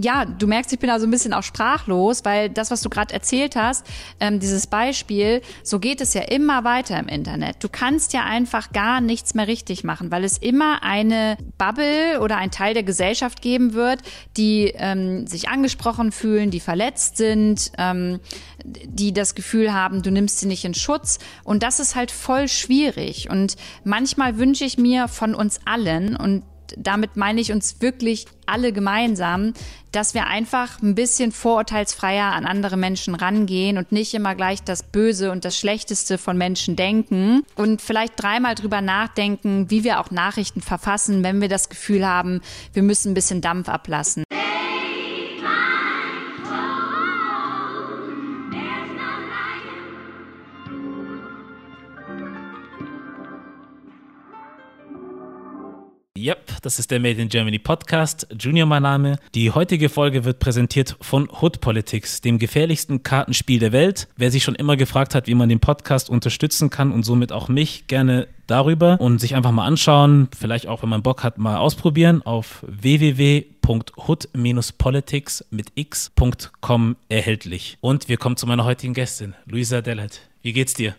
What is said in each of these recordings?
Ja, du merkst, ich bin da so ein bisschen auch sprachlos, weil das, was du gerade erzählt hast, ähm, dieses Beispiel, so geht es ja immer weiter im Internet. Du kannst ja einfach gar nichts mehr richtig machen, weil es immer eine Bubble oder ein Teil der Gesellschaft geben wird, die ähm, sich angesprochen fühlen, die verletzt sind, ähm, die das Gefühl haben, du nimmst sie nicht in Schutz. Und das ist halt voll schwierig. Und manchmal wünsche ich mir von uns allen und damit meine ich uns wirklich alle gemeinsam, dass wir einfach ein bisschen vorurteilsfreier an andere Menschen rangehen und nicht immer gleich das Böse und das Schlechteste von Menschen denken und vielleicht dreimal drüber nachdenken, wie wir auch Nachrichten verfassen, wenn wir das Gefühl haben, wir müssen ein bisschen Dampf ablassen. Yep, das ist der Made in Germany Podcast. Junior mein Name. Die heutige Folge wird präsentiert von Hood Politics, dem gefährlichsten Kartenspiel der Welt. Wer sich schon immer gefragt hat, wie man den Podcast unterstützen kann und somit auch mich, gerne darüber und sich einfach mal anschauen, vielleicht auch, wenn man Bock hat, mal ausprobieren auf www.hood-politics mit x.com erhältlich. Und wir kommen zu meiner heutigen Gästin, Luisa Dellet. Wie geht's dir?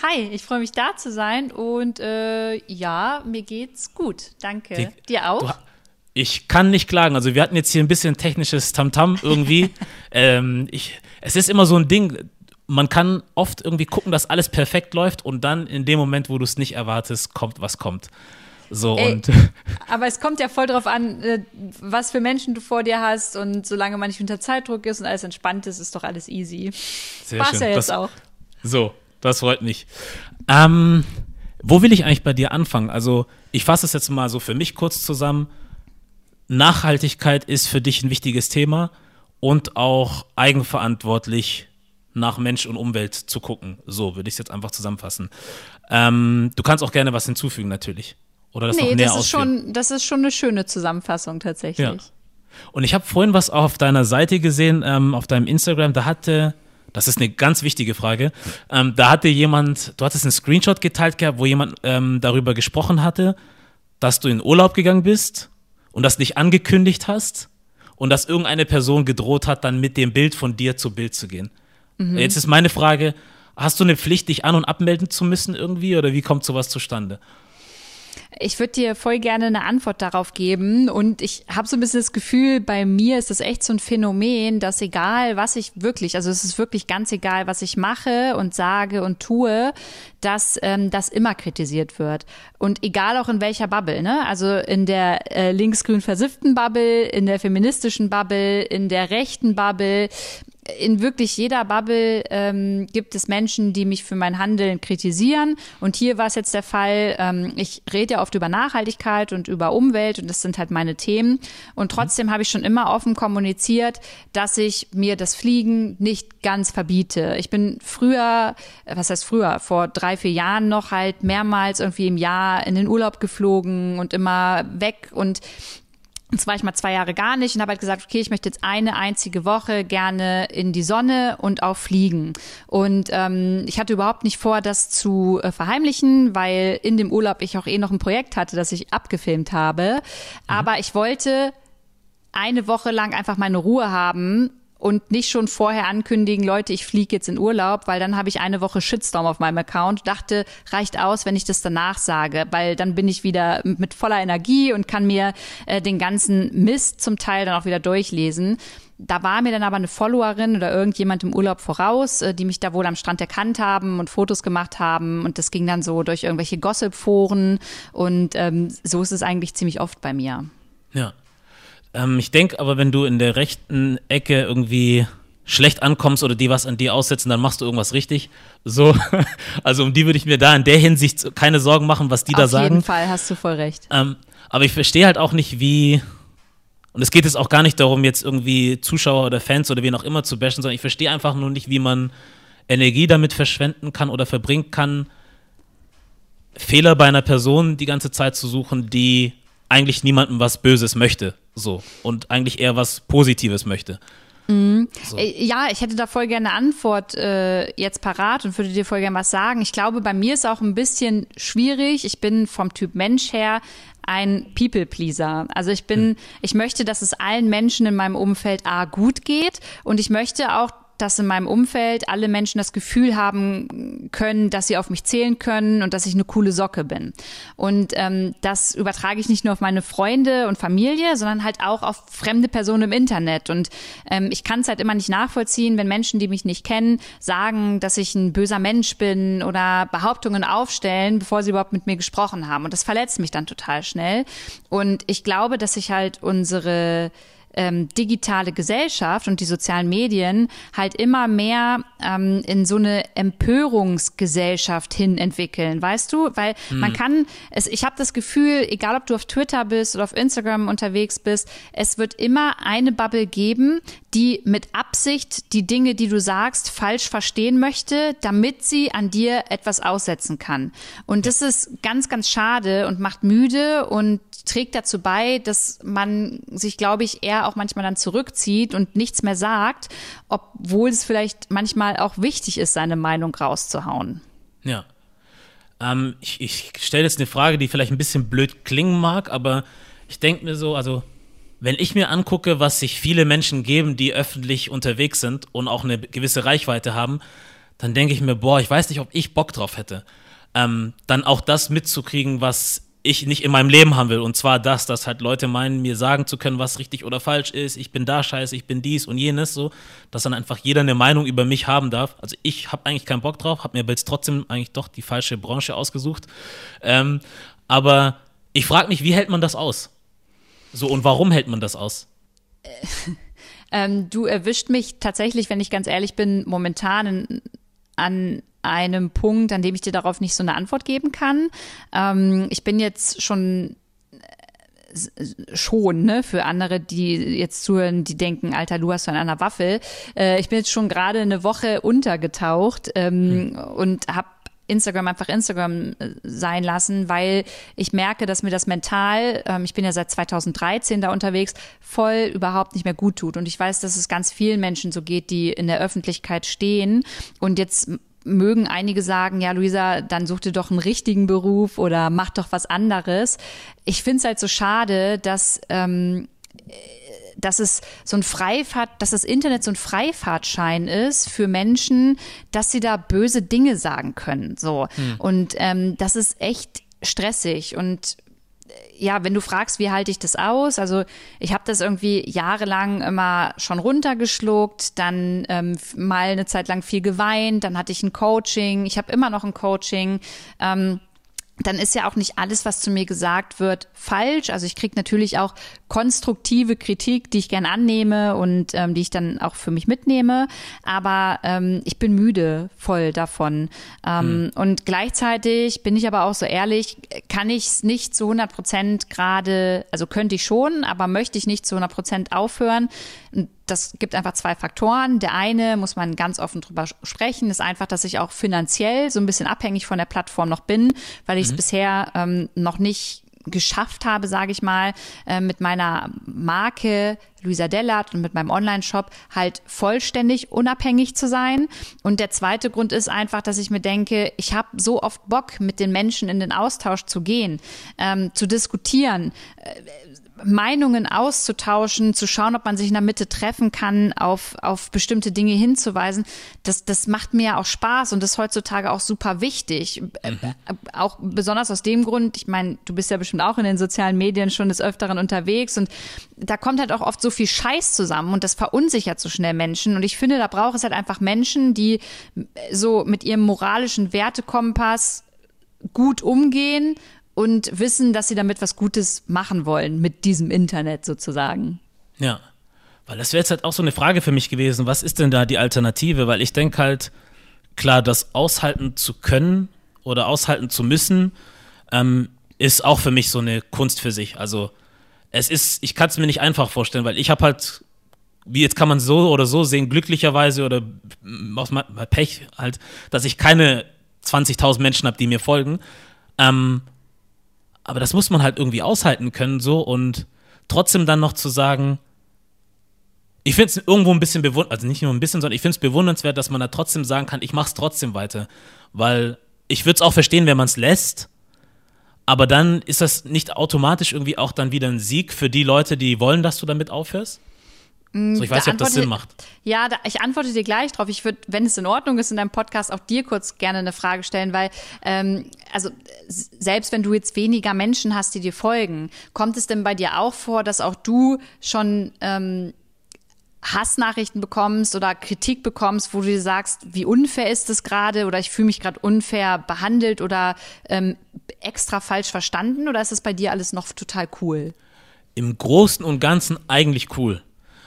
Hi, ich freue mich da zu sein und äh, ja, mir geht's gut. Danke. Die, Dir auch? Du, ich kann nicht klagen. Also wir hatten jetzt hier ein bisschen technisches Tamtam -Tam irgendwie. ähm, ich, es ist immer so ein Ding. Man kann oft irgendwie gucken, dass alles perfekt läuft und dann in dem Moment, wo du es nicht erwartest, kommt was kommt. So Ey, und aber es kommt ja voll drauf an, äh, was für Menschen du vor dir hast und solange man nicht unter Zeitdruck ist und alles entspannt ist, ist doch alles easy. Sehr War's schön. ja jetzt das, auch. So, das freut mich. Ähm, wo will ich eigentlich bei dir anfangen? Also, ich fasse es jetzt mal so für mich kurz zusammen. Nachhaltigkeit ist für dich ein wichtiges Thema und auch eigenverantwortlich nach Mensch und Umwelt zu gucken. So würde ich es jetzt einfach zusammenfassen. Ähm, du kannst auch gerne was hinzufügen, natürlich. Oder das nee, noch näher das ist schon, das ist schon eine schöne Zusammenfassung tatsächlich. Ja. Und ich habe vorhin was auch auf deiner Seite gesehen, ähm, auf deinem Instagram, da hatte das ist eine ganz wichtige Frage. Ähm, da hatte jemand, du hattest einen Screenshot geteilt gehabt, wo jemand ähm, darüber gesprochen hatte, dass du in Urlaub gegangen bist und das nicht angekündigt hast und dass irgendeine Person gedroht hat, dann mit dem Bild von dir zu Bild zu gehen. Mhm. Jetzt ist meine Frage, hast du eine Pflicht, dich an- und abmelden zu müssen irgendwie oder wie kommt sowas zustande? Ich würde dir voll gerne eine Antwort darauf geben. Und ich habe so ein bisschen das Gefühl, bei mir ist das echt so ein Phänomen, dass egal, was ich wirklich, also es ist wirklich ganz egal, was ich mache und sage und tue, dass ähm, das immer kritisiert wird. Und egal auch in welcher Bubble, ne? Also in der äh, linksgrün versifften Bubble, in der feministischen Bubble, in der rechten Bubble, in wirklich jeder Bubble ähm, gibt es Menschen, die mich für mein Handeln kritisieren. Und hier war es jetzt der Fall, ähm, ich rede ja oft über Nachhaltigkeit und über Umwelt und das sind halt meine Themen. Und trotzdem habe ich schon immer offen kommuniziert, dass ich mir das Fliegen nicht ganz verbiete. Ich bin früher, was heißt früher, vor drei, vier Jahren noch halt mehrmals irgendwie im Jahr in den Urlaub geflogen und immer weg. Und Jetzt war ich mal zwei Jahre gar nicht und habe halt gesagt, okay, ich möchte jetzt eine einzige Woche gerne in die Sonne und auch fliegen. Und ähm, ich hatte überhaupt nicht vor, das zu äh, verheimlichen, weil in dem Urlaub ich auch eh noch ein Projekt hatte, das ich abgefilmt habe. Mhm. Aber ich wollte eine Woche lang einfach meine Ruhe haben und nicht schon vorher ankündigen, Leute, ich fliege jetzt in Urlaub, weil dann habe ich eine Woche Shitstorm auf meinem Account. Dachte, reicht aus, wenn ich das danach sage, weil dann bin ich wieder mit voller Energie und kann mir äh, den ganzen Mist zum Teil dann auch wieder durchlesen. Da war mir dann aber eine Followerin oder irgendjemand im Urlaub voraus, äh, die mich da wohl am Strand erkannt haben und Fotos gemacht haben. Und das ging dann so durch irgendwelche Gossip-Foren. Und ähm, so ist es eigentlich ziemlich oft bei mir. Ja. Ähm, ich denke aber, wenn du in der rechten Ecke irgendwie schlecht ankommst oder die was an dir aussetzen, dann machst du irgendwas richtig. So, also um die würde ich mir da in der Hinsicht keine Sorgen machen, was die Auf da sagen. Auf jeden Fall hast du voll recht. Ähm, aber ich verstehe halt auch nicht, wie. Und es geht jetzt auch gar nicht darum, jetzt irgendwie Zuschauer oder Fans oder wen auch immer zu bashen, sondern ich verstehe einfach nur nicht, wie man Energie damit verschwenden kann oder verbringen kann, Fehler bei einer Person die ganze Zeit zu suchen, die eigentlich niemandem was Böses möchte. So. Und eigentlich eher was Positives möchte. Mhm. So. Äh, ja, ich hätte da voll gerne eine Antwort äh, jetzt parat und würde dir voll gerne was sagen. Ich glaube, bei mir ist auch ein bisschen schwierig. Ich bin vom Typ Mensch her ein People-Pleaser. Also ich bin, hm. ich möchte, dass es allen Menschen in meinem Umfeld A gut geht und ich möchte auch, dass in meinem Umfeld alle Menschen das Gefühl haben können, dass sie auf mich zählen können und dass ich eine coole Socke bin. Und ähm, das übertrage ich nicht nur auf meine Freunde und Familie, sondern halt auch auf fremde Personen im Internet. Und ähm, ich kann es halt immer nicht nachvollziehen, wenn Menschen, die mich nicht kennen, sagen, dass ich ein böser Mensch bin oder Behauptungen aufstellen, bevor sie überhaupt mit mir gesprochen haben. Und das verletzt mich dann total schnell. Und ich glaube, dass ich halt unsere ähm, digitale Gesellschaft und die sozialen Medien halt immer mehr ähm, in so eine Empörungsgesellschaft hin entwickeln, weißt du? Weil hm. man kann, es, ich habe das Gefühl, egal ob du auf Twitter bist oder auf Instagram unterwegs bist, es wird immer eine Bubble geben, die mit Absicht die Dinge, die du sagst, falsch verstehen möchte, damit sie an dir etwas aussetzen kann. Und das ist ganz, ganz schade und macht müde und trägt dazu bei, dass man sich, glaube ich, eher auch manchmal dann zurückzieht und nichts mehr sagt, obwohl es vielleicht manchmal auch wichtig ist, seine Meinung rauszuhauen. Ja. Ähm, ich ich stelle jetzt eine Frage, die vielleicht ein bisschen blöd klingen mag, aber ich denke mir so, also wenn ich mir angucke, was sich viele Menschen geben, die öffentlich unterwegs sind und auch eine gewisse Reichweite haben, dann denke ich mir, boah, ich weiß nicht, ob ich Bock drauf hätte. Ähm, dann auch das mitzukriegen, was ich nicht in meinem Leben haben will. Und zwar das, dass halt Leute meinen, mir sagen zu können, was richtig oder falsch ist. Ich bin da scheiße, ich bin dies und jenes, so. Dass dann einfach jeder eine Meinung über mich haben darf. Also ich habe eigentlich keinen Bock drauf, habe mir aber jetzt trotzdem eigentlich doch die falsche Branche ausgesucht. Ähm, aber ich frage mich, wie hält man das aus? So, und warum hält man das aus? ähm, du erwischt mich tatsächlich, wenn ich ganz ehrlich bin, momentan in, an einem Punkt, an dem ich dir darauf nicht so eine Antwort geben kann. Ähm, ich bin jetzt schon äh, schon, ne, für andere, die jetzt zuhören, die denken, Alter, du hast von einer Waffel. Äh, ich bin jetzt schon gerade eine Woche untergetaucht ähm, hm. und habe Instagram einfach Instagram äh, sein lassen, weil ich merke, dass mir das mental, ähm, ich bin ja seit 2013 da unterwegs, voll überhaupt nicht mehr gut tut. Und ich weiß, dass es ganz vielen Menschen so geht, die in der Öffentlichkeit stehen und jetzt mögen einige sagen, ja, Luisa, dann such dir doch einen richtigen Beruf oder mach doch was anderes. Ich finde es halt so schade, dass ähm, dass es so ein Freifahrt, dass das Internet so ein Freifahrtschein ist für Menschen, dass sie da böse Dinge sagen können. So. Hm. Und ähm, das ist echt stressig. Und ja, wenn du fragst, wie halte ich das aus? Also ich habe das irgendwie jahrelang immer schon runtergeschluckt, dann ähm, mal eine Zeit lang viel geweint, dann hatte ich ein Coaching, ich habe immer noch ein Coaching. Ähm, dann ist ja auch nicht alles, was zu mir gesagt wird, falsch. Also ich kriege natürlich auch konstruktive Kritik, die ich gern annehme und ähm, die ich dann auch für mich mitnehme. Aber ähm, ich bin müde voll davon. Ähm, hm. Und gleichzeitig bin ich aber auch so ehrlich, kann ich es nicht zu 100 Prozent gerade, also könnte ich schon, aber möchte ich nicht zu 100 Prozent aufhören. Das gibt einfach zwei Faktoren. Der eine, muss man ganz offen drüber sprechen, ist einfach, dass ich auch finanziell so ein bisschen abhängig von der Plattform noch bin, weil ich es mhm. bisher ähm, noch nicht geschafft habe, sage ich mal, äh, mit meiner Marke Luisa Dellert und mit meinem Online-Shop halt vollständig unabhängig zu sein. Und der zweite Grund ist einfach, dass ich mir denke, ich habe so oft Bock, mit den Menschen in den Austausch zu gehen, ähm, zu diskutieren. Äh, Meinungen auszutauschen, zu schauen, ob man sich in der Mitte treffen kann, auf, auf bestimmte Dinge hinzuweisen, das, das macht mir ja auch Spaß und das ist heutzutage auch super wichtig. Äh, mhm. Auch besonders aus dem Grund, ich meine, du bist ja bestimmt auch in den sozialen Medien schon des Öfteren unterwegs und da kommt halt auch oft so viel Scheiß zusammen und das verunsichert so schnell Menschen und ich finde, da braucht es halt einfach Menschen, die so mit ihrem moralischen Wertekompass gut umgehen und wissen, dass sie damit was Gutes machen wollen mit diesem Internet sozusagen. Ja, weil das wäre jetzt halt auch so eine Frage für mich gewesen, was ist denn da die Alternative? Weil ich denke halt, klar, das aushalten zu können oder aushalten zu müssen, ähm, ist auch für mich so eine Kunst für sich. Also es ist, ich kann es mir nicht einfach vorstellen, weil ich habe halt, wie jetzt kann man so oder so sehen, glücklicherweise oder aus Pech halt, dass ich keine 20.000 Menschen habe, die mir folgen. Ähm, aber das muss man halt irgendwie aushalten können, so und trotzdem dann noch zu sagen, ich finde es irgendwo ein bisschen bewundernswert, also nicht nur ein bisschen, sondern ich finde es bewundernswert, dass man da trotzdem sagen kann, ich mache es trotzdem weiter. Weil ich würde es auch verstehen, wenn man es lässt, Aber dann ist das nicht automatisch irgendwie auch dann wieder ein Sieg für die Leute, die wollen, dass du damit aufhörst? So, ich weiß nicht, ob das Sinn macht. Ja, da, ich antworte dir gleich drauf. Ich würde, wenn es in Ordnung ist, in deinem Podcast auch dir kurz gerne eine Frage stellen, weil ähm, also selbst wenn du jetzt weniger Menschen hast, die dir folgen, kommt es denn bei dir auch vor, dass auch du schon ähm, Hassnachrichten bekommst oder Kritik bekommst, wo du dir sagst, wie unfair ist es gerade oder ich fühle mich gerade unfair behandelt oder ähm, extra falsch verstanden oder ist es bei dir alles noch total cool? Im Großen und Ganzen eigentlich cool.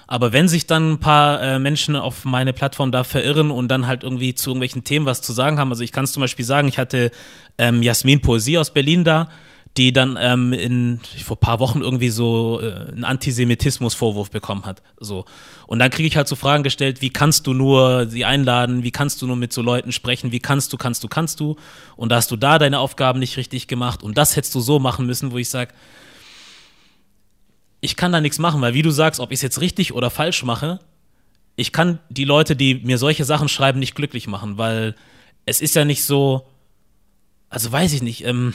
Aber wenn sich dann ein paar äh, Menschen auf meine Plattform da verirren und dann halt irgendwie zu irgendwelchen Themen was zu sagen haben, also ich kann es zum Beispiel sagen, ich hatte ähm, Jasmin Poesie aus Berlin da, die dann ähm, in, vor ein paar Wochen irgendwie so äh, einen Antisemitismus-Vorwurf bekommen hat. So. Und dann kriege ich halt so Fragen gestellt, wie kannst du nur sie einladen, wie kannst du nur mit so Leuten sprechen, wie kannst du, kannst du, kannst du. Und da hast du da deine Aufgaben nicht richtig gemacht und das hättest du so machen müssen, wo ich sage, ich kann da nichts machen, weil wie du sagst, ob ich es jetzt richtig oder falsch mache, ich kann die Leute, die mir solche Sachen schreiben, nicht glücklich machen, weil es ist ja nicht so, also weiß ich nicht, ähm,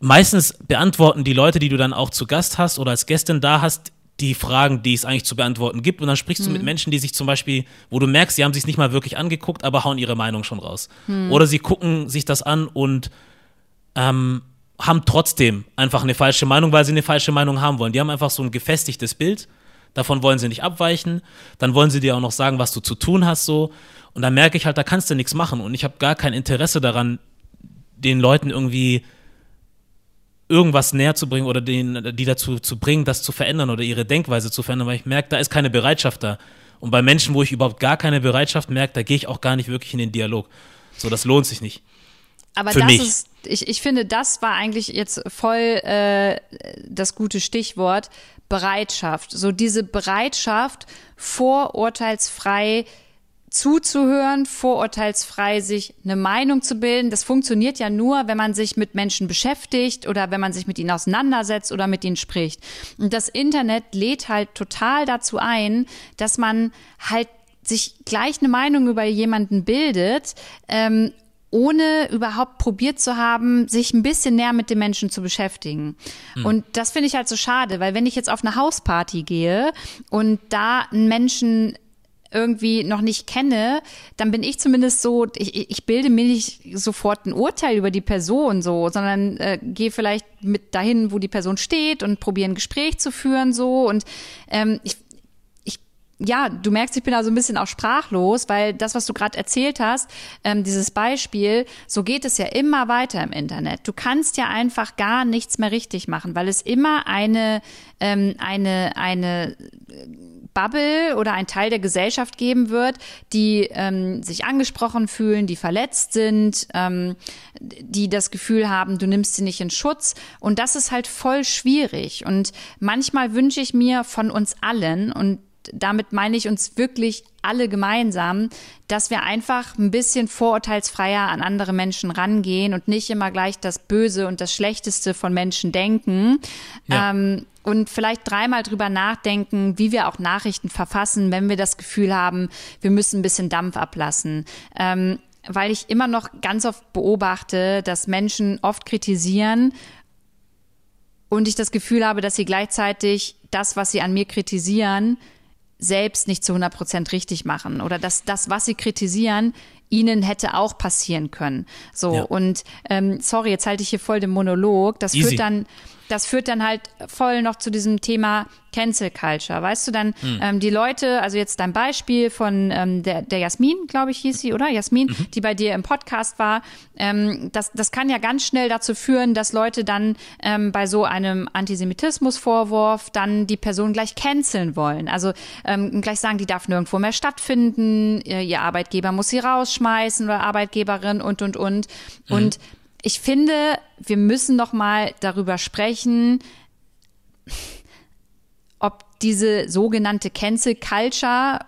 meistens beantworten die Leute, die du dann auch zu Gast hast oder als Gästin da hast, die Fragen, die es eigentlich zu beantworten gibt. Und dann sprichst mhm. du mit mhm. Menschen, die sich zum Beispiel, wo du merkst, sie haben sich nicht mal wirklich angeguckt, aber hauen ihre Meinung schon raus. Mhm. Oder sie gucken sich das an und ähm, haben trotzdem einfach eine falsche Meinung, weil sie eine falsche Meinung haben wollen. Die haben einfach so ein gefestigtes Bild. Davon wollen sie nicht abweichen. Dann wollen sie dir auch noch sagen, was du zu tun hast, so. Und dann merke ich halt, da kannst du nichts machen. Und ich habe gar kein Interesse daran, den Leuten irgendwie irgendwas näher zu bringen oder den, die dazu zu bringen, das zu verändern oder ihre Denkweise zu verändern, weil ich merke, da ist keine Bereitschaft da. Und bei Menschen, wo ich überhaupt gar keine Bereitschaft merke, da gehe ich auch gar nicht wirklich in den Dialog. So, das lohnt sich nicht. Aber Für das mich. ist, ich, ich finde, das war eigentlich jetzt voll äh, das gute Stichwort. Bereitschaft. So diese Bereitschaft, vorurteilsfrei zuzuhören, vorurteilsfrei sich eine Meinung zu bilden. Das funktioniert ja nur, wenn man sich mit Menschen beschäftigt oder wenn man sich mit ihnen auseinandersetzt oder mit ihnen spricht. Und das Internet lädt halt total dazu ein, dass man halt sich gleich eine Meinung über jemanden bildet, ähm, ohne überhaupt probiert zu haben, sich ein bisschen näher mit dem Menschen zu beschäftigen. Mhm. Und das finde ich halt so schade, weil wenn ich jetzt auf eine Hausparty gehe und da einen Menschen irgendwie noch nicht kenne, dann bin ich zumindest so, ich, ich bilde mir nicht sofort ein Urteil über die Person so, sondern äh, gehe vielleicht mit dahin, wo die Person steht und probiere ein Gespräch zu führen so. Und ähm, ich, ja, du merkst, ich bin da so ein bisschen auch sprachlos, weil das, was du gerade erzählt hast, ähm, dieses Beispiel, so geht es ja immer weiter im Internet. Du kannst ja einfach gar nichts mehr richtig machen, weil es immer eine, ähm, eine, eine Bubble oder ein Teil der Gesellschaft geben wird, die ähm, sich angesprochen fühlen, die verletzt sind, ähm, die das Gefühl haben, du nimmst sie nicht in Schutz. Und das ist halt voll schwierig. Und manchmal wünsche ich mir von uns allen, und damit meine ich uns wirklich alle gemeinsam, dass wir einfach ein bisschen vorurteilsfreier an andere Menschen rangehen und nicht immer gleich das Böse und das Schlechteste von Menschen denken. Ja. Ähm, und vielleicht dreimal drüber nachdenken, wie wir auch Nachrichten verfassen, wenn wir das Gefühl haben, wir müssen ein bisschen Dampf ablassen. Ähm, weil ich immer noch ganz oft beobachte, dass Menschen oft kritisieren und ich das Gefühl habe, dass sie gleichzeitig das, was sie an mir kritisieren, selbst nicht zu 100 Prozent richtig machen oder dass das, was sie kritisieren, ihnen hätte auch passieren können. So ja. und ähm, sorry, jetzt halte ich hier voll den Monolog. Das Easy. führt dann das führt dann halt voll noch zu diesem Thema Cancel Culture. Weißt du, dann mhm. ähm, die Leute, also jetzt dein Beispiel von ähm, der, der Jasmin, glaube ich, hieß sie, oder? Jasmin, mhm. die bei dir im Podcast war, ähm, das, das kann ja ganz schnell dazu führen, dass Leute dann ähm, bei so einem Antisemitismusvorwurf dann die Person gleich canceln wollen. Also ähm, gleich sagen, die darf nirgendwo mehr stattfinden, ihr, ihr Arbeitgeber muss sie rausschmeißen oder Arbeitgeberin und und und. Mhm. Und ich finde, wir müssen noch mal darüber sprechen, ob diese sogenannte Cancel Culture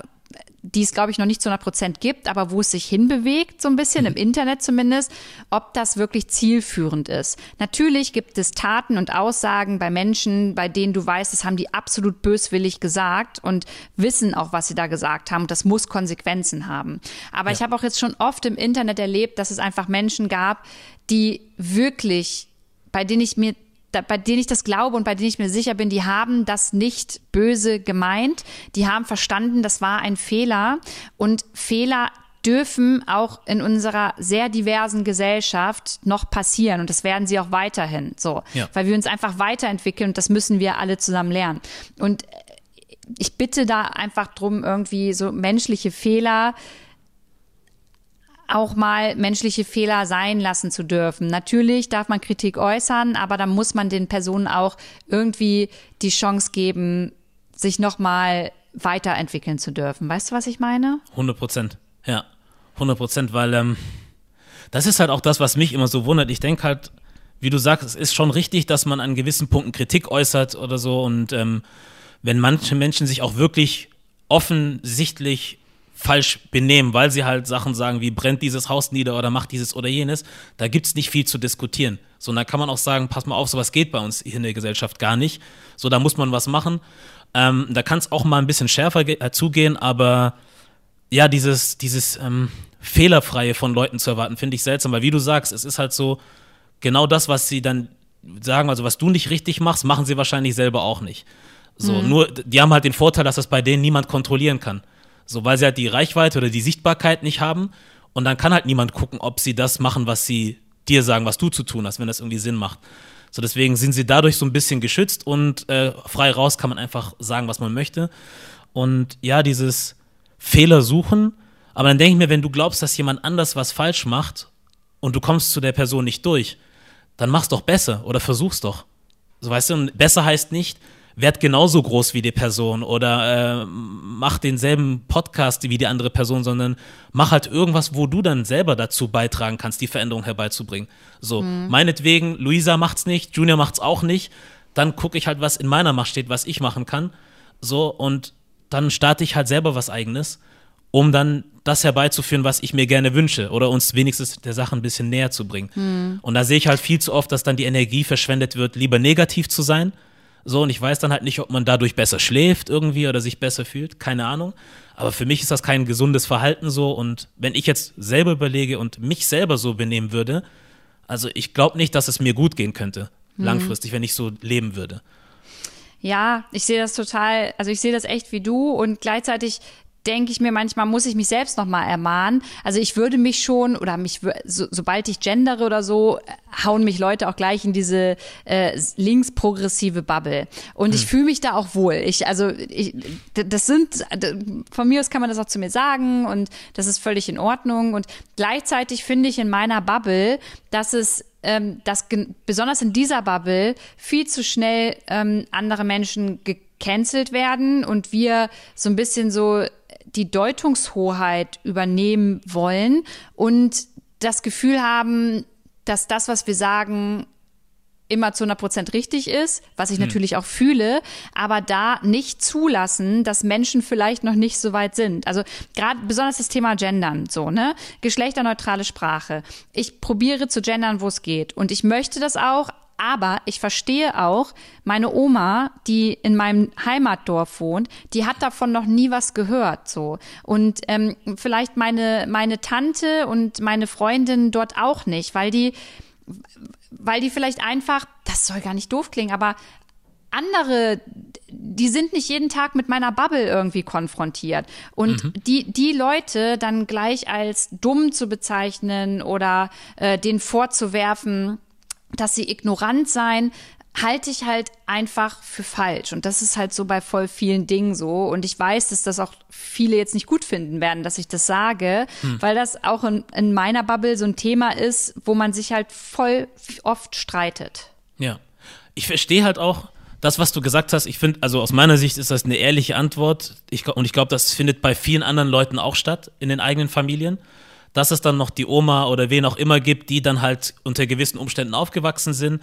die es, glaube ich, noch nicht zu 100 Prozent gibt, aber wo es sich hinbewegt, so ein bisschen, im Internet zumindest, ob das wirklich zielführend ist. Natürlich gibt es Taten und Aussagen bei Menschen, bei denen du weißt, das haben die absolut böswillig gesagt und wissen auch, was sie da gesagt haben. Das muss Konsequenzen haben. Aber ja. ich habe auch jetzt schon oft im Internet erlebt, dass es einfach Menschen gab, die wirklich, bei denen ich mir bei denen ich das glaube und bei denen ich mir sicher bin, die haben das nicht böse gemeint. Die haben verstanden, das war ein Fehler. Und Fehler dürfen auch in unserer sehr diversen Gesellschaft noch passieren und das werden sie auch weiterhin so, ja. weil wir uns einfach weiterentwickeln und das müssen wir alle zusammen lernen. Und ich bitte da einfach drum, irgendwie so menschliche Fehler auch mal menschliche Fehler sein lassen zu dürfen. Natürlich darf man Kritik äußern, aber dann muss man den Personen auch irgendwie die Chance geben, sich nochmal weiterentwickeln zu dürfen. Weißt du, was ich meine? 100 Prozent, ja. 100 Prozent, weil ähm, das ist halt auch das, was mich immer so wundert. Ich denke halt, wie du sagst, es ist schon richtig, dass man an gewissen Punkten Kritik äußert oder so und ähm, wenn manche Menschen sich auch wirklich offensichtlich falsch benehmen, weil sie halt Sachen sagen wie brennt dieses Haus nieder oder macht dieses oder jenes, da gibt es nicht viel zu diskutieren. So, und da kann man auch sagen, pass mal auf, sowas geht bei uns hier in der Gesellschaft gar nicht. So, da muss man was machen. Ähm, da kann es auch mal ein bisschen schärfer äh, zugehen, aber ja, dieses, dieses ähm, Fehlerfreie von Leuten zu erwarten, finde ich seltsam, weil wie du sagst, es ist halt so, genau das, was sie dann sagen, also was du nicht richtig machst, machen sie wahrscheinlich selber auch nicht. So, mhm. nur, die haben halt den Vorteil, dass das bei denen niemand kontrollieren kann. So, weil sie halt die Reichweite oder die Sichtbarkeit nicht haben. Und dann kann halt niemand gucken, ob sie das machen, was sie dir sagen, was du zu tun hast, wenn das irgendwie Sinn macht. So, deswegen sind sie dadurch so ein bisschen geschützt und äh, frei raus kann man einfach sagen, was man möchte. Und ja, dieses Fehler suchen, aber dann denke ich mir, wenn du glaubst, dass jemand anders was falsch macht und du kommst zu der Person nicht durch, dann mach's doch besser oder versuch's doch. So weißt du, und besser heißt nicht, werd genauso groß wie die Person oder äh, mach denselben Podcast wie die andere Person, sondern mach halt irgendwas, wo du dann selber dazu beitragen kannst, die Veränderung herbeizubringen. So, mhm. meinetwegen, Luisa macht's nicht, Junior macht's auch nicht, dann gucke ich halt, was in meiner Macht steht, was ich machen kann. So, und dann starte ich halt selber was eigenes, um dann das herbeizuführen, was ich mir gerne wünsche oder uns wenigstens der Sache ein bisschen näher zu bringen. Mhm. Und da sehe ich halt viel zu oft, dass dann die Energie verschwendet wird, lieber negativ zu sein, so, und ich weiß dann halt nicht, ob man dadurch besser schläft irgendwie oder sich besser fühlt. Keine Ahnung. Aber für mich ist das kein gesundes Verhalten so. Und wenn ich jetzt selber überlege und mich selber so benehmen würde, also ich glaube nicht, dass es mir gut gehen könnte, mhm. langfristig, wenn ich so leben würde. Ja, ich sehe das total, also ich sehe das echt wie du und gleichzeitig denke ich mir manchmal, muss ich mich selbst nochmal ermahnen. Also ich würde mich schon, oder mich, so, sobald ich gendere oder so, hauen mich Leute auch gleich in diese äh, linksprogressive Bubble. Und hm. ich fühle mich da auch wohl. Ich, also, ich, das sind, von mir aus kann man das auch zu mir sagen und das ist völlig in Ordnung. Und gleichzeitig finde ich in meiner Bubble, dass es ähm, dass besonders in dieser Bubble viel zu schnell ähm, andere Menschen gecancelt werden und wir so ein bisschen so die Deutungshoheit übernehmen wollen und das Gefühl haben, dass das, was wir sagen, immer zu 100 Prozent richtig ist, was ich hm. natürlich auch fühle, aber da nicht zulassen, dass Menschen vielleicht noch nicht so weit sind. Also gerade besonders das Thema Gendern, so, ne? Geschlechterneutrale Sprache. Ich probiere zu gendern, wo es geht. Und ich möchte das auch, aber ich verstehe auch, meine Oma, die in meinem Heimatdorf wohnt, die hat davon noch nie was gehört, so. Und ähm, vielleicht meine, meine Tante und meine Freundin dort auch nicht, weil die, weil die vielleicht einfach, das soll gar nicht doof klingen, aber andere, die sind nicht jeden Tag mit meiner Bubble irgendwie konfrontiert. Und mhm. die, die Leute dann gleich als dumm zu bezeichnen oder äh, den vorzuwerfen, dass sie ignorant sein, halte ich halt einfach für falsch. Und das ist halt so bei voll vielen Dingen so. Und ich weiß, dass das auch viele jetzt nicht gut finden werden, dass ich das sage, hm. weil das auch in, in meiner Bubble so ein Thema ist, wo man sich halt voll oft streitet. Ja. Ich verstehe halt auch, das, was du gesagt hast, ich finde, also aus meiner Sicht ist das eine ehrliche Antwort. Ich, und ich glaube, das findet bei vielen anderen Leuten auch statt, in den eigenen Familien dass es dann noch die Oma oder wen auch immer gibt, die dann halt unter gewissen Umständen aufgewachsen sind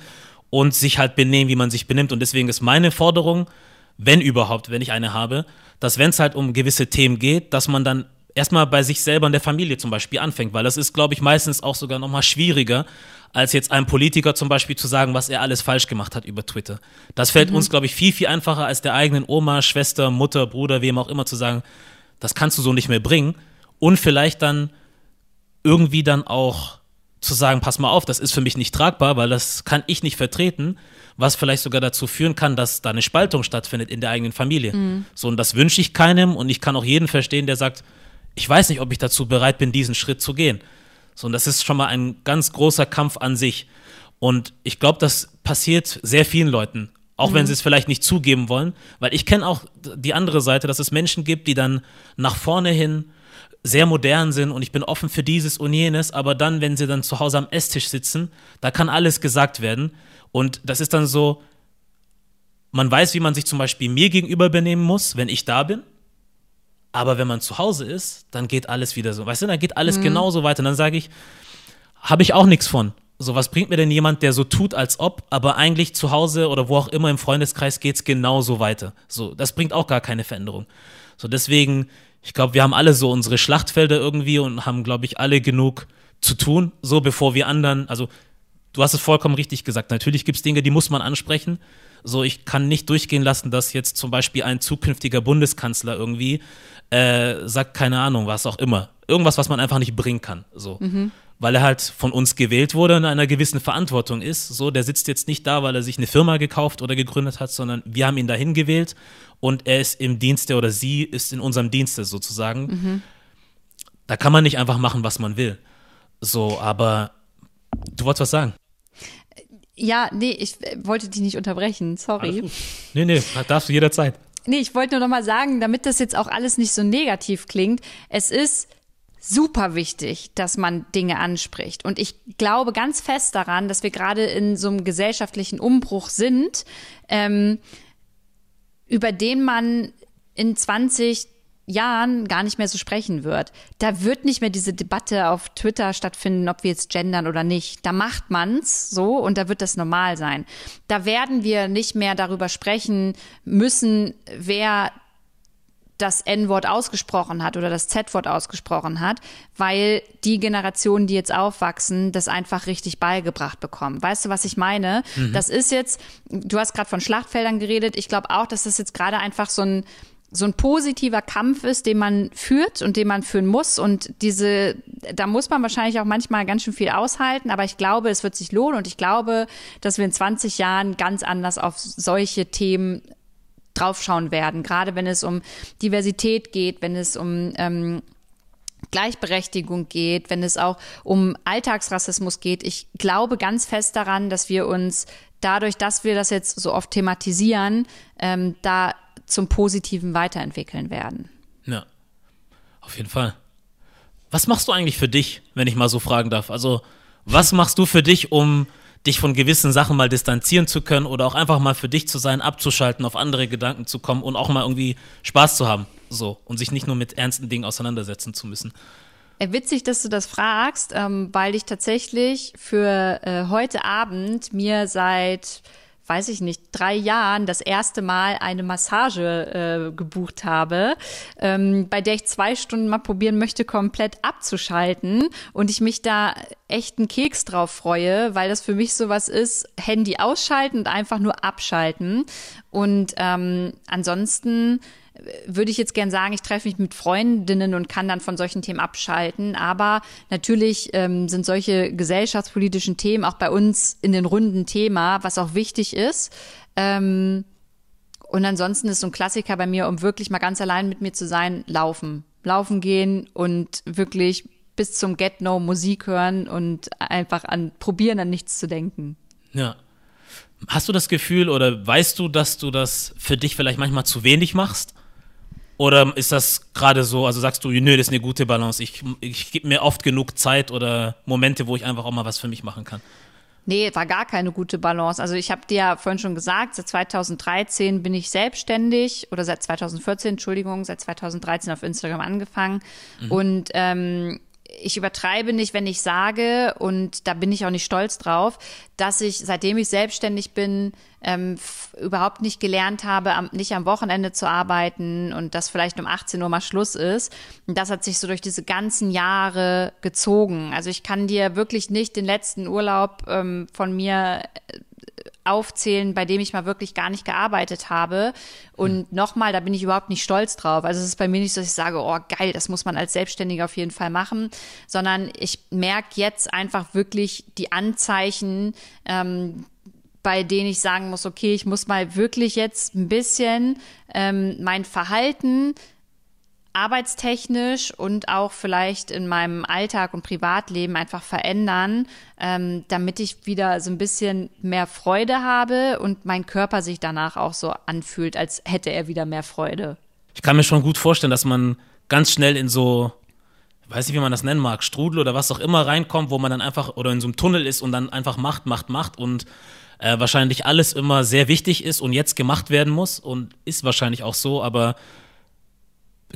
und sich halt benehmen, wie man sich benimmt. Und deswegen ist meine Forderung, wenn überhaupt, wenn ich eine habe, dass wenn es halt um gewisse Themen geht, dass man dann erstmal bei sich selber und der Familie zum Beispiel anfängt, weil das ist, glaube ich, meistens auch sogar nochmal schwieriger, als jetzt einem Politiker zum Beispiel zu sagen, was er alles falsch gemacht hat über Twitter. Das fällt mhm. uns, glaube ich, viel, viel einfacher, als der eigenen Oma, Schwester, Mutter, Bruder, wem auch immer zu sagen, das kannst du so nicht mehr bringen. Und vielleicht dann irgendwie dann auch zu sagen, pass mal auf, das ist für mich nicht tragbar, weil das kann ich nicht vertreten, was vielleicht sogar dazu führen kann, dass da eine Spaltung stattfindet in der eigenen Familie. Mhm. So, und das wünsche ich keinem und ich kann auch jeden verstehen, der sagt, ich weiß nicht, ob ich dazu bereit bin, diesen Schritt zu gehen. So, und das ist schon mal ein ganz großer Kampf an sich. Und ich glaube, das passiert sehr vielen Leuten, auch mhm. wenn sie es vielleicht nicht zugeben wollen, weil ich kenne auch die andere Seite, dass es Menschen gibt, die dann nach vorne hin sehr modern sind und ich bin offen für dieses und jenes, aber dann, wenn sie dann zu Hause am Esstisch sitzen, da kann alles gesagt werden. Und das ist dann so, man weiß, wie man sich zum Beispiel mir gegenüber benehmen muss, wenn ich da bin. Aber wenn man zu Hause ist, dann geht alles wieder so. Weißt du, dann geht alles mhm. genauso weiter. Und dann sage ich, habe ich auch nichts von. So, was bringt mir denn jemand, der so tut, als ob, aber eigentlich zu Hause oder wo auch immer im Freundeskreis geht es genauso weiter. So, das bringt auch gar keine Veränderung. So, deswegen, ich glaube, wir haben alle so unsere Schlachtfelder irgendwie und haben, glaube ich, alle genug zu tun, so bevor wir anderen, also du hast es vollkommen richtig gesagt, natürlich gibt es Dinge, die muss man ansprechen, so, ich kann nicht durchgehen lassen, dass jetzt zum Beispiel ein zukünftiger Bundeskanzler irgendwie äh, sagt, keine Ahnung, was auch immer. Irgendwas, was man einfach nicht bringen kann. So. Mhm. Weil er halt von uns gewählt wurde und in einer gewissen Verantwortung ist. So, der sitzt jetzt nicht da, weil er sich eine Firma gekauft oder gegründet hat, sondern wir haben ihn dahin gewählt und er ist im Dienste oder sie ist in unserem Dienste sozusagen. Mhm. Da kann man nicht einfach machen, was man will. So, aber du wolltest was sagen. Ja, nee, ich wollte dich nicht unterbrechen, sorry. Nee, nee, darfst du jederzeit. Nee, ich wollte nur noch mal sagen, damit das jetzt auch alles nicht so negativ klingt, es ist super wichtig, dass man Dinge anspricht. Und ich glaube ganz fest daran, dass wir gerade in so einem gesellschaftlichen Umbruch sind, ähm, über den man in 20, Jahren gar nicht mehr so sprechen wird. Da wird nicht mehr diese Debatte auf Twitter stattfinden, ob wir jetzt gendern oder nicht. Da macht man's so und da wird das normal sein. Da werden wir nicht mehr darüber sprechen müssen, wer das N-Wort ausgesprochen hat oder das Z-Wort ausgesprochen hat, weil die Generationen, die jetzt aufwachsen, das einfach richtig beigebracht bekommen. Weißt du, was ich meine? Mhm. Das ist jetzt, du hast gerade von Schlachtfeldern geredet. Ich glaube auch, dass das jetzt gerade einfach so ein so ein positiver Kampf ist, den man führt und den man führen muss. Und diese, da muss man wahrscheinlich auch manchmal ganz schön viel aushalten, aber ich glaube, es wird sich lohnen und ich glaube, dass wir in 20 Jahren ganz anders auf solche Themen draufschauen werden, gerade wenn es um Diversität geht, wenn es um ähm, Gleichberechtigung geht, wenn es auch um Alltagsrassismus geht. Ich glaube ganz fest daran, dass wir uns dadurch, dass wir das jetzt so oft thematisieren, ähm, da zum Positiven weiterentwickeln werden. Ja, auf jeden Fall. Was machst du eigentlich für dich, wenn ich mal so fragen darf? Also, was machst du für dich, um dich von gewissen Sachen mal distanzieren zu können oder auch einfach mal für dich zu sein, abzuschalten, auf andere Gedanken zu kommen und auch mal irgendwie Spaß zu haben, so und sich nicht nur mit ernsten Dingen auseinandersetzen zu müssen? Äh, witzig, dass du das fragst, ähm, weil ich tatsächlich für äh, heute Abend mir seit weiß ich nicht, drei Jahren das erste Mal eine Massage äh, gebucht habe, ähm, bei der ich zwei Stunden mal probieren möchte, komplett abzuschalten und ich mich da echt einen Keks drauf freue, weil das für mich sowas ist, Handy ausschalten und einfach nur abschalten. Und ähm, ansonsten würde ich jetzt gern sagen, ich treffe mich mit Freundinnen und kann dann von solchen Themen abschalten. Aber natürlich ähm, sind solche gesellschaftspolitischen Themen auch bei uns in den Runden Thema, was auch wichtig ist. Ähm, und ansonsten ist so ein Klassiker bei mir, um wirklich mal ganz allein mit mir zu sein, laufen. Laufen gehen und wirklich bis zum Get-No Musik hören und einfach an probieren, an nichts zu denken. Ja. Hast du das Gefühl oder weißt du, dass du das für dich vielleicht manchmal zu wenig machst? Oder ist das gerade so, also sagst du, nö, das ist eine gute Balance, ich, ich gebe mir oft genug Zeit oder Momente, wo ich einfach auch mal was für mich machen kann? Nee, war gar keine gute Balance. Also ich habe dir ja vorhin schon gesagt, seit 2013 bin ich selbstständig oder seit 2014, Entschuldigung, seit 2013 auf Instagram angefangen. Mhm. Und ähm, ich übertreibe nicht, wenn ich sage, und da bin ich auch nicht stolz drauf, dass ich, seitdem ich selbstständig bin, ähm, überhaupt nicht gelernt habe, am, nicht am Wochenende zu arbeiten und dass vielleicht um 18 Uhr mal Schluss ist. Und das hat sich so durch diese ganzen Jahre gezogen. Also ich kann dir wirklich nicht den letzten Urlaub ähm, von mir äh, aufzählen, bei dem ich mal wirklich gar nicht gearbeitet habe. Und hm. nochmal, da bin ich überhaupt nicht stolz drauf. Also es ist bei mir nicht so, dass ich sage, oh geil, das muss man als Selbstständiger auf jeden Fall machen, sondern ich merke jetzt einfach wirklich die Anzeichen, ähm, bei denen ich sagen muss, okay, ich muss mal wirklich jetzt ein bisschen ähm, mein Verhalten arbeitstechnisch und auch vielleicht in meinem Alltag und Privatleben einfach verändern, ähm, damit ich wieder so ein bisschen mehr Freude habe und mein Körper sich danach auch so anfühlt, als hätte er wieder mehr Freude. Ich kann mir schon gut vorstellen, dass man ganz schnell in so, weiß nicht, wie man das nennen mag, Strudel oder was auch immer reinkommt, wo man dann einfach oder in so einem Tunnel ist und dann einfach macht, macht, macht und äh, wahrscheinlich alles immer sehr wichtig ist und jetzt gemacht werden muss und ist wahrscheinlich auch so, aber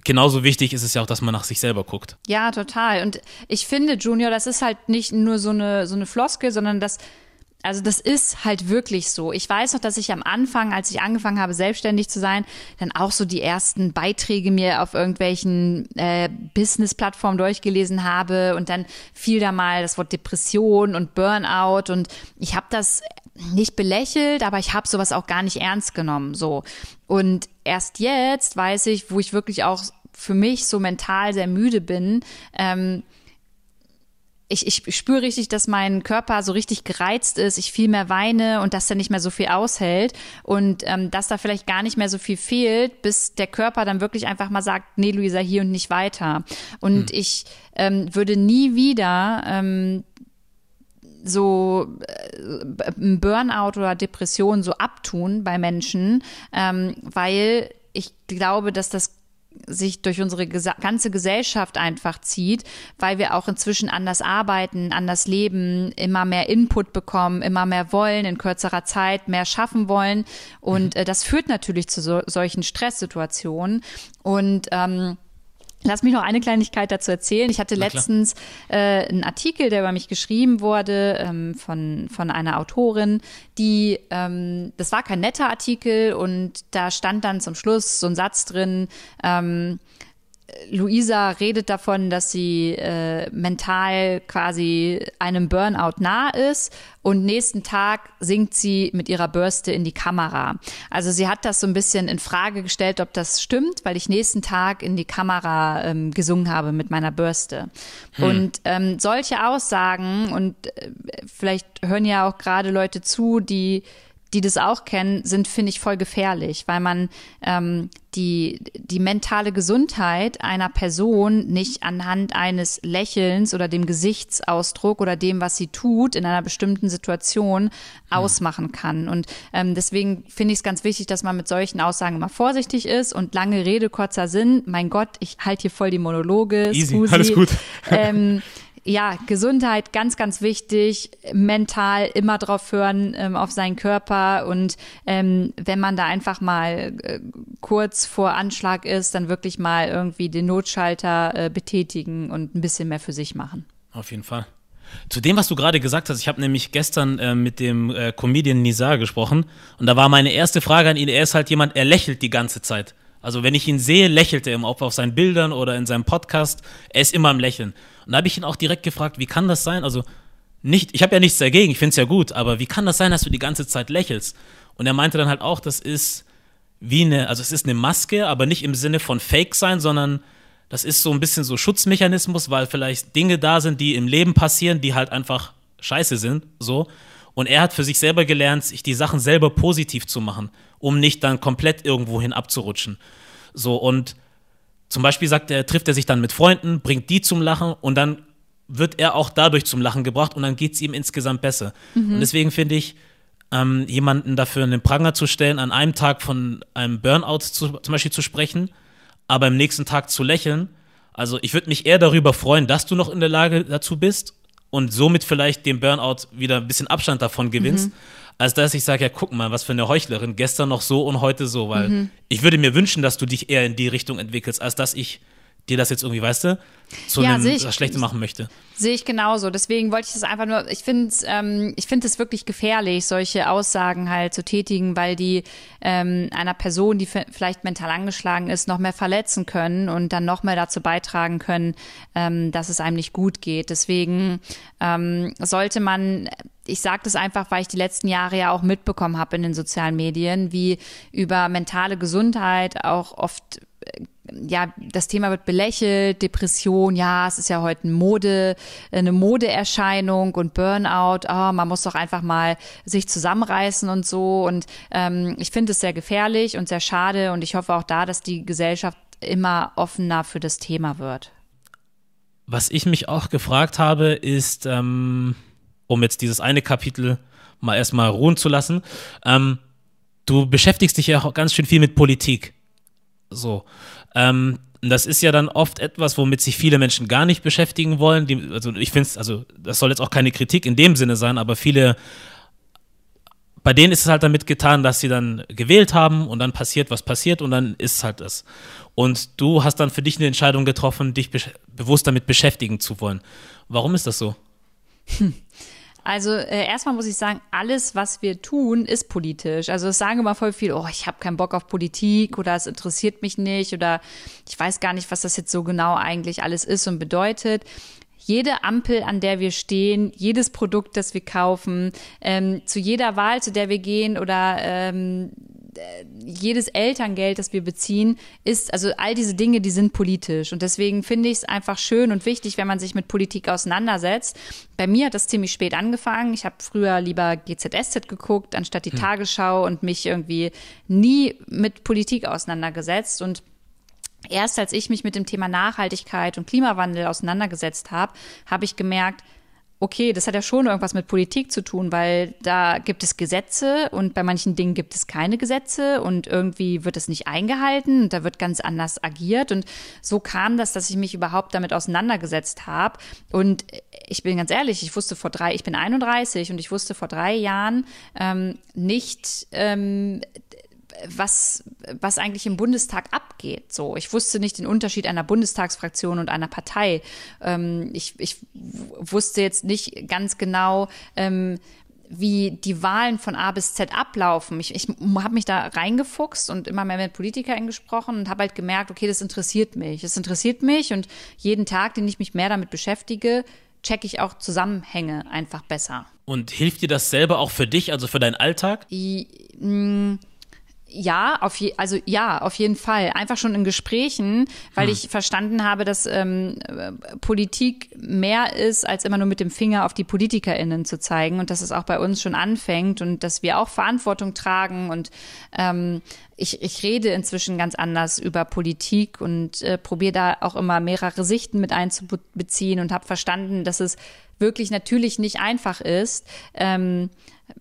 genauso wichtig ist es ja auch, dass man nach sich selber guckt. Ja, total. Und ich finde, Junior, das ist halt nicht nur so eine, so eine Floskel, sondern das, also das ist halt wirklich so. Ich weiß noch, dass ich am Anfang, als ich angefangen habe, selbstständig zu sein, dann auch so die ersten Beiträge mir auf irgendwelchen äh, Business-Plattformen durchgelesen habe und dann fiel da mal das Wort Depression und Burnout und ich habe das nicht belächelt, aber ich habe sowas auch gar nicht ernst genommen. So und erst jetzt weiß ich, wo ich wirklich auch für mich so mental sehr müde bin. Ähm, ich, ich spüre richtig, dass mein Körper so richtig gereizt ist, ich viel mehr weine und dass er nicht mehr so viel aushält und ähm, dass da vielleicht gar nicht mehr so viel fehlt, bis der Körper dann wirklich einfach mal sagt, nee, Luisa, hier und nicht weiter. Und hm. ich ähm, würde nie wieder ähm, so äh, Burnout oder Depression so abtun bei Menschen, ähm, weil ich glaube, dass das sich durch unsere ganze Gesellschaft einfach zieht, weil wir auch inzwischen anders arbeiten, anders leben, immer mehr Input bekommen, immer mehr wollen, in kürzerer Zeit mehr schaffen wollen. Und mhm. äh, das führt natürlich zu so, solchen Stresssituationen. Und ähm, Lass mich noch eine Kleinigkeit dazu erzählen. Ich hatte letztens äh, einen Artikel, der über mich geschrieben wurde ähm, von, von einer Autorin, die, ähm, das war kein netter Artikel und da stand dann zum Schluss so ein Satz drin, ähm, Luisa redet davon, dass sie äh, mental quasi einem Burnout nah ist und nächsten Tag singt sie mit ihrer Bürste in die Kamera. Also sie hat das so ein bisschen in Frage gestellt, ob das stimmt, weil ich nächsten Tag in die Kamera ähm, gesungen habe mit meiner Bürste. Hm. Und ähm, solche Aussagen und äh, vielleicht hören ja auch gerade Leute zu, die die das auch kennen, sind, finde ich, voll gefährlich, weil man ähm, die, die mentale Gesundheit einer Person nicht anhand eines Lächelns oder dem Gesichtsausdruck oder dem, was sie tut in einer bestimmten Situation ausmachen kann. Und ähm, deswegen finde ich es ganz wichtig, dass man mit solchen Aussagen immer vorsichtig ist und lange Rede, kurzer Sinn. Mein Gott, ich halte hier voll die Monologe. Easy, Scusi. alles gut. Ähm, ja, Gesundheit ganz, ganz wichtig. Mental immer drauf hören ähm, auf seinen Körper und ähm, wenn man da einfach mal äh, kurz vor Anschlag ist, dann wirklich mal irgendwie den Notschalter äh, betätigen und ein bisschen mehr für sich machen. Auf jeden Fall. Zu dem, was du gerade gesagt hast, ich habe nämlich gestern äh, mit dem äh, Comedian Nizar gesprochen und da war meine erste Frage an ihn, er ist halt jemand, er lächelt die ganze Zeit. Also wenn ich ihn sehe, lächelt er immer, ob auf seinen Bildern oder in seinem Podcast, er ist immer am Lächeln. Und da habe ich ihn auch direkt gefragt, wie kann das sein? Also nicht, ich habe ja nichts dagegen, ich finde es ja gut, aber wie kann das sein, dass du die ganze Zeit lächelst? Und er meinte dann halt auch, das ist wie eine, also es ist eine Maske, aber nicht im Sinne von Fake sein, sondern das ist so ein bisschen so Schutzmechanismus, weil vielleicht Dinge da sind, die im Leben passieren, die halt einfach scheiße sind, so. Und er hat für sich selber gelernt, sich die Sachen selber positiv zu machen, um nicht dann komplett irgendwohin abzurutschen. So, und zum Beispiel sagt er, trifft er sich dann mit Freunden, bringt die zum Lachen und dann wird er auch dadurch zum Lachen gebracht und dann geht es ihm insgesamt besser. Mhm. Und deswegen finde ich, ähm, jemanden dafür in den Pranger zu stellen, an einem Tag von einem Burnout zu, zum Beispiel zu sprechen, aber am nächsten Tag zu lächeln. Also ich würde mich eher darüber freuen, dass du noch in der Lage dazu bist und somit vielleicht dem Burnout wieder ein bisschen Abstand davon gewinnst, mhm als dass ich sage, ja, guck mal, was für eine Heuchlerin, gestern noch so und heute so, weil mhm. ich würde mir wünschen, dass du dich eher in die Richtung entwickelst, als dass ich dir das jetzt irgendwie, weißt du, zu Ja, einem ich. Schlechte machen möchte. Sehe ich genauso. Deswegen wollte ich das einfach nur, ich finde es ähm, ich es wirklich gefährlich, solche Aussagen halt zu tätigen, weil die ähm, einer Person, die vielleicht mental angeschlagen ist, noch mehr verletzen können und dann noch mehr dazu beitragen können, ähm, dass es einem nicht gut geht. Deswegen ähm, sollte man ich sage das einfach, weil ich die letzten Jahre ja auch mitbekommen habe in den sozialen Medien, wie über mentale Gesundheit auch oft ja, das Thema wird belächelt, Depression, ja, es ist ja heute eine Mode, eine Modeerscheinung und Burnout, ah, man muss doch einfach mal sich zusammenreißen und so. Und ähm, ich finde es sehr gefährlich und sehr schade und ich hoffe auch da, dass die Gesellschaft immer offener für das Thema wird. Was ich mich auch gefragt habe, ist, ähm, um jetzt dieses eine Kapitel mal erstmal ruhen zu lassen, ähm, du beschäftigst dich ja auch ganz schön viel mit Politik. So. Ähm, das ist ja dann oft etwas, womit sich viele Menschen gar nicht beschäftigen wollen. Die, also ich finde es, also das soll jetzt auch keine Kritik in dem Sinne sein, aber viele, bei denen ist es halt damit getan, dass sie dann gewählt haben und dann passiert, was passiert und dann ist es halt das. Und du hast dann für dich eine Entscheidung getroffen, dich besch- bewusst damit beschäftigen zu wollen. Warum ist das so? Also äh, erstmal muss ich sagen, alles, was wir tun, ist politisch. Also es sagen immer voll viel, oh, ich habe keinen Bock auf Politik oder es interessiert mich nicht oder ich weiß gar nicht, was das jetzt so genau eigentlich alles ist und bedeutet. Jede Ampel, an der wir stehen, jedes Produkt, das wir kaufen, ähm, zu jeder Wahl, zu der wir gehen oder ähm, jedes Elterngeld, das wir beziehen, ist, also all diese Dinge, die sind politisch. Und deswegen finde ich es einfach schön und wichtig, wenn man sich mit Politik auseinandersetzt. Bei mir hat das ziemlich spät angefangen. Ich habe früher lieber GZSZ geguckt, anstatt die Tagesschau und mich irgendwie nie mit Politik auseinandergesetzt. Und erst als ich mich mit dem Thema Nachhaltigkeit und Klimawandel auseinandergesetzt habe, habe ich gemerkt, okay, das hat ja schon irgendwas mit Politik zu tun, weil da gibt es Gesetze und bei manchen Dingen gibt es keine Gesetze und irgendwie wird es nicht eingehalten und da wird ganz anders agiert. Und so kam das, dass ich mich überhaupt damit auseinandergesetzt habe und ich bin ganz ehrlich, ich wusste vor drei, ich bin 31 und ich wusste vor drei Jahren ähm, nicht, ähm, was, was eigentlich im Bundestag abgeht. So, ich wusste nicht den Unterschied einer Bundestagsfraktion und einer Partei. Ähm, ich, ich wusste jetzt nicht ganz genau, ähm, wie die Wahlen von A bis Z ablaufen. Ich, ich habe mich da reingefuchst und immer mehr mit Politikern gesprochen und habe halt gemerkt, okay, das interessiert mich. Das interessiert mich und jeden Tag, den ich mich mehr damit beschäftige, checke ich auch Zusammenhänge einfach besser. Und hilft dir das selber auch für dich, also für deinen Alltag? I, mh, ja, auf je, also ja, auf jeden Fall. Einfach schon in Gesprächen, weil ich verstanden habe, dass ähm, äh, Politik mehr ist, als immer nur mit dem Finger auf die PolitikerInnen zu zeigen und dass es auch bei uns schon anfängt und dass wir auch Verantwortung tragen und ähm, ich, ich rede inzwischen ganz anders über Politik und äh, probiere da auch immer mehrere Sichten mit einzubeziehen und habe verstanden, dass es wirklich natürlich nicht einfach ist, ähm,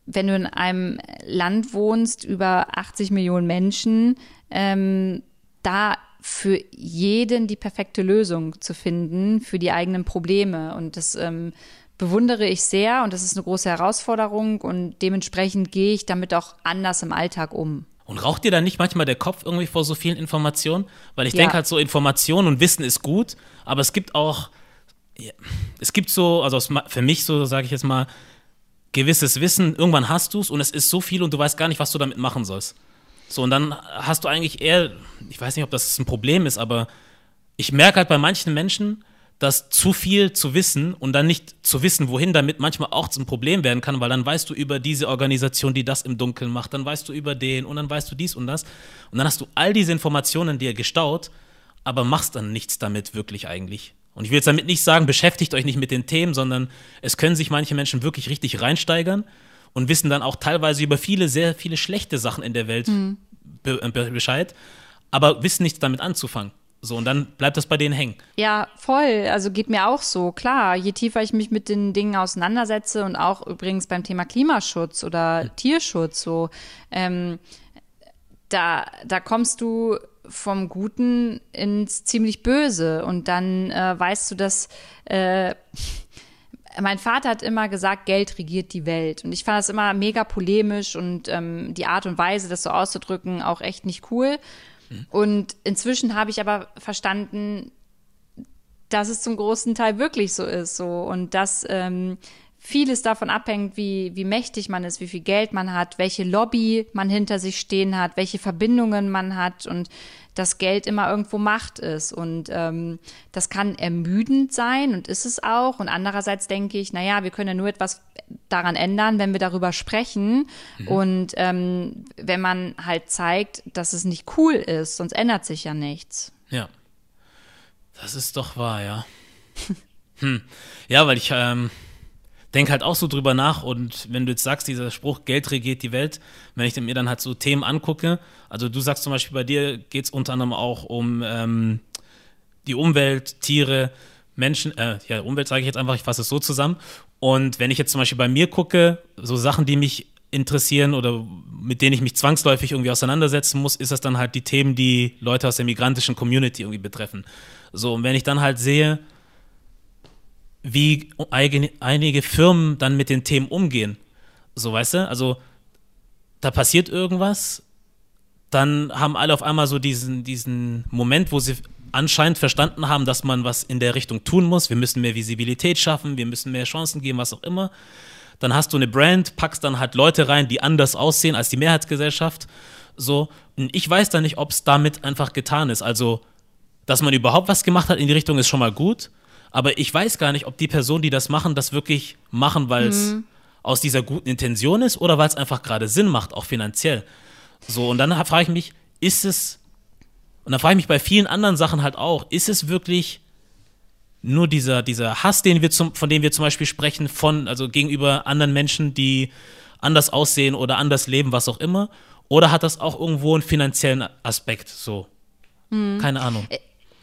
wenn du in einem Land wohnst, über 80 Millionen Menschen, ähm, da für jeden die perfekte Lösung zu finden für die eigenen Probleme. Und das ähm, bewundere ich sehr und das ist eine große Herausforderung und dementsprechend gehe ich damit auch anders im Alltag um. Und raucht dir da nicht manchmal der Kopf irgendwie vor so vielen Informationen? Weil ich Ja. denke halt so, Information und Wissen ist gut, aber es gibt auch, es gibt so, also für mich so, sage ich jetzt mal, gewisses Wissen, irgendwann hast du es und es ist so viel und du weißt gar nicht, was du damit machen sollst. So, und dann hast du eigentlich eher, ich weiß nicht, ob das ein Problem ist, aber ich merke halt bei manchen Menschen, dass zu viel zu wissen und dann nicht zu wissen, wohin damit manchmal auch zum Problem werden kann, weil dann weißt du über diese Organisation, die das im Dunkeln macht, dann weißt du über den und dann weißt du dies und das. Und dann hast du all diese Informationen dir gestaut, aber machst dann nichts damit wirklich eigentlich. Und ich will jetzt damit nicht sagen, beschäftigt euch nicht mit den Themen, sondern es können sich manche Menschen wirklich richtig reinsteigern und wissen dann auch teilweise über viele, sehr viele schlechte Sachen in der Welt be be Bescheid, aber wissen nichts damit anzufangen. So, und dann bleibt das bei denen hängen. Ja, voll. Also geht mir auch so. Klar, je tiefer ich mich mit den Dingen auseinandersetze und auch übrigens beim Thema Klimaschutz oder Tierschutz, so, ähm, da, da kommst du vom Guten ins ziemlich Böse und dann äh, weißt du, dass äh, mein Vater hat immer gesagt, Geld regiert die Welt. Und ich fand das immer mega polemisch und ähm, die Art und Weise, das so auszudrücken, auch echt nicht cool. Und inzwischen habe ich aber verstanden, dass es zum großen Teil wirklich so ist, so und dass ähm, vieles davon abhängt, wie, wie mächtig man ist, wie viel Geld man hat, welche Lobby man hinter sich stehen hat, welche Verbindungen man hat und dass Geld immer irgendwo Macht ist. Und ähm, das kann ermüdend sein und ist es auch. Und andererseits denke ich, naja, wir können ja nur etwas daran ändern, wenn wir darüber sprechen. Mhm. Und ähm, wenn man halt zeigt, dass es nicht cool ist, sonst ändert sich ja nichts. Ja. Das ist doch wahr, ja. hm. Ja, weil ich, ähm, denke halt auch so drüber nach und wenn du jetzt sagst, dieser Spruch, Geld regiert die Welt, wenn ich mir dann halt so Themen angucke, also du sagst zum Beispiel, bei dir geht es unter anderem auch um ähm, die Umwelt, Tiere, Menschen, äh, ja, Umwelt sage ich jetzt einfach, ich fasse es so zusammen. Und wenn ich jetzt zum Beispiel bei mir gucke, so Sachen, die mich interessieren oder mit denen ich mich zwangsläufig irgendwie auseinandersetzen muss, ist das dann halt die Themen, die Leute aus der migrantischen Community irgendwie betreffen. So, und wenn ich dann halt sehe, wie einige Firmen dann mit den Themen umgehen. So, weißt du? Also, da passiert irgendwas, dann haben alle auf einmal so diesen, diesen Moment, wo sie anscheinend verstanden haben, dass man was in der Richtung tun muss. Wir müssen mehr Visibilität schaffen, wir müssen mehr Chancen geben, was auch immer. Dann hast du eine Brand, packst dann halt Leute rein, die anders aussehen als die Mehrheitsgesellschaft. So, und ich weiß dann nicht, ob es damit einfach getan ist. Also, dass man überhaupt was gemacht hat in die Richtung, ist schon mal gut. Aber ich weiß gar nicht, ob die Personen, die das machen, das wirklich machen, weil es mhm. aus dieser guten Intention ist oder weil es einfach gerade Sinn macht, auch finanziell. So, und dann frage ich mich, ist es, und dann frage ich mich bei vielen anderen Sachen halt auch, ist es wirklich nur dieser, dieser Hass, den wir zum, von dem wir zum Beispiel sprechen, von, also gegenüber anderen Menschen, die anders aussehen oder anders leben, was auch immer? Oder hat das auch irgendwo einen finanziellen Aspekt? So. Mhm. Keine Ahnung.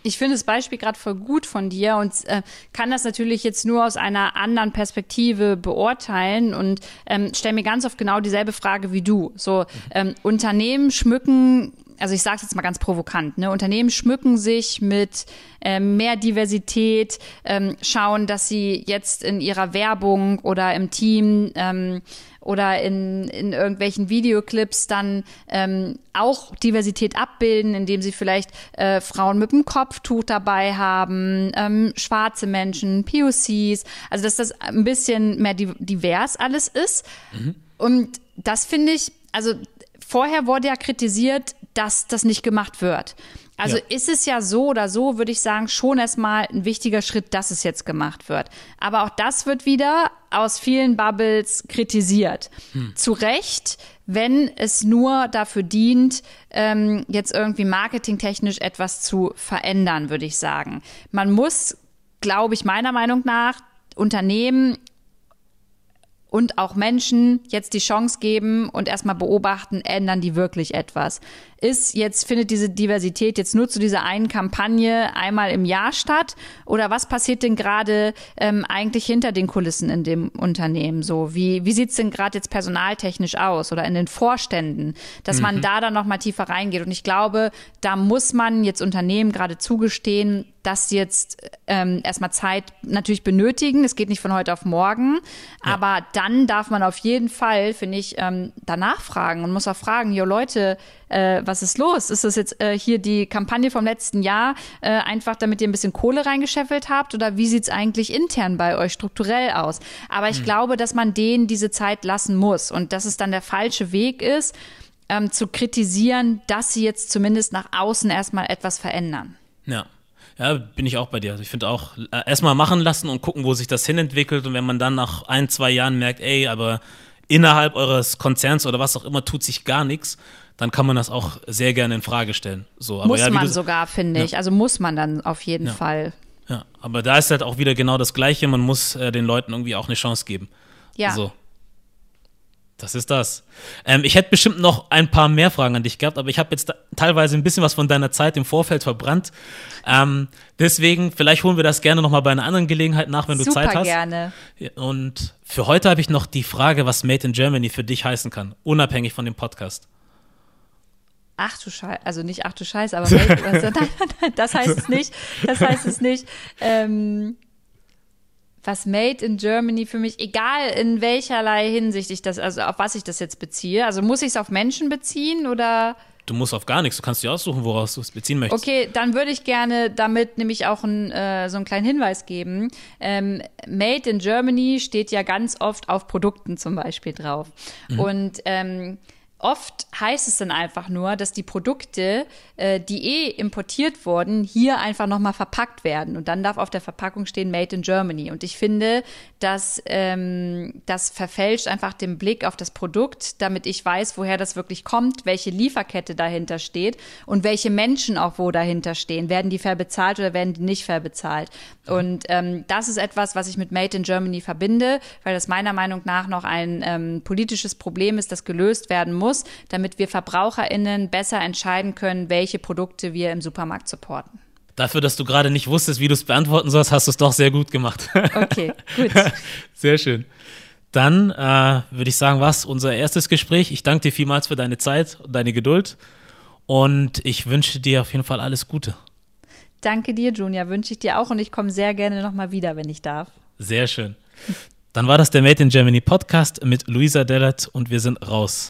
Ich finde das Beispiel gerade voll gut von dir und äh, kann das natürlich jetzt nur aus einer anderen Perspektive beurteilen und ähm, stelle mir ganz oft genau dieselbe Frage wie du. So ähm, Unternehmen schmücken also ich sage es jetzt mal ganz provokant, ne? Unternehmen schmücken sich mit ähm, mehr Diversität, ähm, schauen, dass sie jetzt in ihrer Werbung oder im Team ähm, oder in, in irgendwelchen Videoclips dann ähm, auch Diversität abbilden, indem sie vielleicht äh, Frauen mit dem Kopftuch dabei haben, ähm, schwarze Menschen, POCs, also dass das ein bisschen mehr divers alles ist. Mhm. Und das finde ich, also vorher wurde ja kritisiert, dass das nicht gemacht wird. Also ja. ist es ja so oder so, würde ich sagen, schon erstmal ein wichtiger Schritt, dass es jetzt gemacht wird. Aber auch das wird wieder aus vielen Bubbles kritisiert. Hm. Zu Recht, wenn es nur dafür dient, ähm, jetzt irgendwie marketingtechnisch etwas zu verändern, würde ich sagen. Man muss, glaube ich, meiner Meinung nach Unternehmen und auch Menschen jetzt die Chance geben und erstmal beobachten, ändern die wirklich etwas. Ist jetzt, findet diese Diversität jetzt nur zu dieser einen Kampagne einmal im Jahr statt? Oder was passiert denn gerade ähm, eigentlich hinter den Kulissen in dem Unternehmen? So, wie, wie sieht's denn gerade jetzt personaltechnisch aus oder in den Vorständen, dass mhm. man da dann nochmal tiefer reingeht? Und ich glaube, da muss man jetzt Unternehmen gerade zugestehen, dass sie jetzt ähm, erstmal Zeit natürlich benötigen. Es geht nicht von heute auf morgen, ja. aber dann darf man auf jeden Fall, finde ich, ähm, danach fragen und muss auch fragen, jo Leute, äh, was ist los? Ist das jetzt äh, hier die Kampagne vom letzten Jahr, äh, einfach damit ihr ein bisschen Kohle reingescheffelt habt oder wie sieht's eigentlich intern bei euch strukturell aus? Aber ich hm. glaube, dass man denen diese Zeit lassen muss und dass es dann der falsche Weg ist, ähm, zu kritisieren, dass sie jetzt zumindest nach außen erstmal etwas verändern. Ja. Ja, bin ich auch bei dir. Also ich finde auch, äh, erstmal machen lassen und gucken, wo sich das hinentwickelt. Und wenn man dann nach ein, zwei Jahren merkt, ey, aber innerhalb eures Konzerns oder was auch immer tut sich gar nichts, dann kann man das auch sehr gerne in Frage stellen. So, muss ja, man sogar, finde ich. Also muss man dann auf jeden ja. Fall. Ja, aber da ist halt auch wieder genau das Gleiche. Man muss äh, den Leuten irgendwie auch eine Chance geben. Ja. So. Das ist das. Ähm, ich hätte bestimmt noch ein paar mehr Fragen an dich gehabt, aber ich habe jetzt teilweise ein bisschen was von deiner Zeit im Vorfeld verbrannt. Ähm, deswegen, vielleicht holen wir das gerne nochmal bei einer anderen Gelegenheit nach, wenn du Super Zeit hast. gerne. Und für heute habe ich noch die Frage, was Made in Germany für dich heißen kann, unabhängig von dem Podcast. Ach du Scheiße, also nicht ach du Scheiße, aber Made, also, das heißt es nicht. Das heißt es nicht. Ähm, was Made in Germany für mich, egal in welcherlei Hinsicht ich das, also auf was ich das jetzt beziehe. Also muss ich es auf Menschen beziehen oder? Du musst auf gar nichts, du kannst dir aussuchen, woraus du es beziehen möchtest. Okay, dann würde ich gerne damit nämlich auch ein, äh, so einen kleinen Hinweis geben. Ähm, Made in Germany steht ja ganz oft auf Produkten zum Beispiel drauf. Mhm. Und ähm, Oft heißt es dann einfach nur, dass die Produkte, äh, die eh importiert wurden, hier einfach nochmal verpackt werden. Und dann darf auf der Verpackung stehen Made in Germany. Und ich finde, dass ähm, das verfälscht einfach den Blick auf das Produkt, damit ich weiß, woher das wirklich kommt, welche Lieferkette dahinter steht und welche Menschen auch wo dahinter stehen. Werden die fair bezahlt oder werden die nicht fair bezahlt? Und ähm, das ist etwas, was ich mit Made in Germany verbinde, weil das meiner Meinung nach noch ein ähm, politisches Problem ist, das gelöst werden muss muss, damit wir VerbraucherInnen besser entscheiden können, welche Produkte wir im Supermarkt supporten. Dafür, dass du gerade nicht wusstest, wie du es beantworten sollst, hast du es doch sehr gut gemacht. Okay, gut. sehr schön. Dann äh, würde ich sagen, was unser erstes Gespräch. Ich danke dir vielmals für deine Zeit und deine Geduld und ich wünsche dir auf jeden Fall alles Gute. Danke dir, Junior, wünsche ich dir auch und ich komme sehr gerne nochmal wieder, wenn ich darf. Sehr schön. Dann war das der Made in Germany Podcast mit Luisa Dellert und wir sind raus.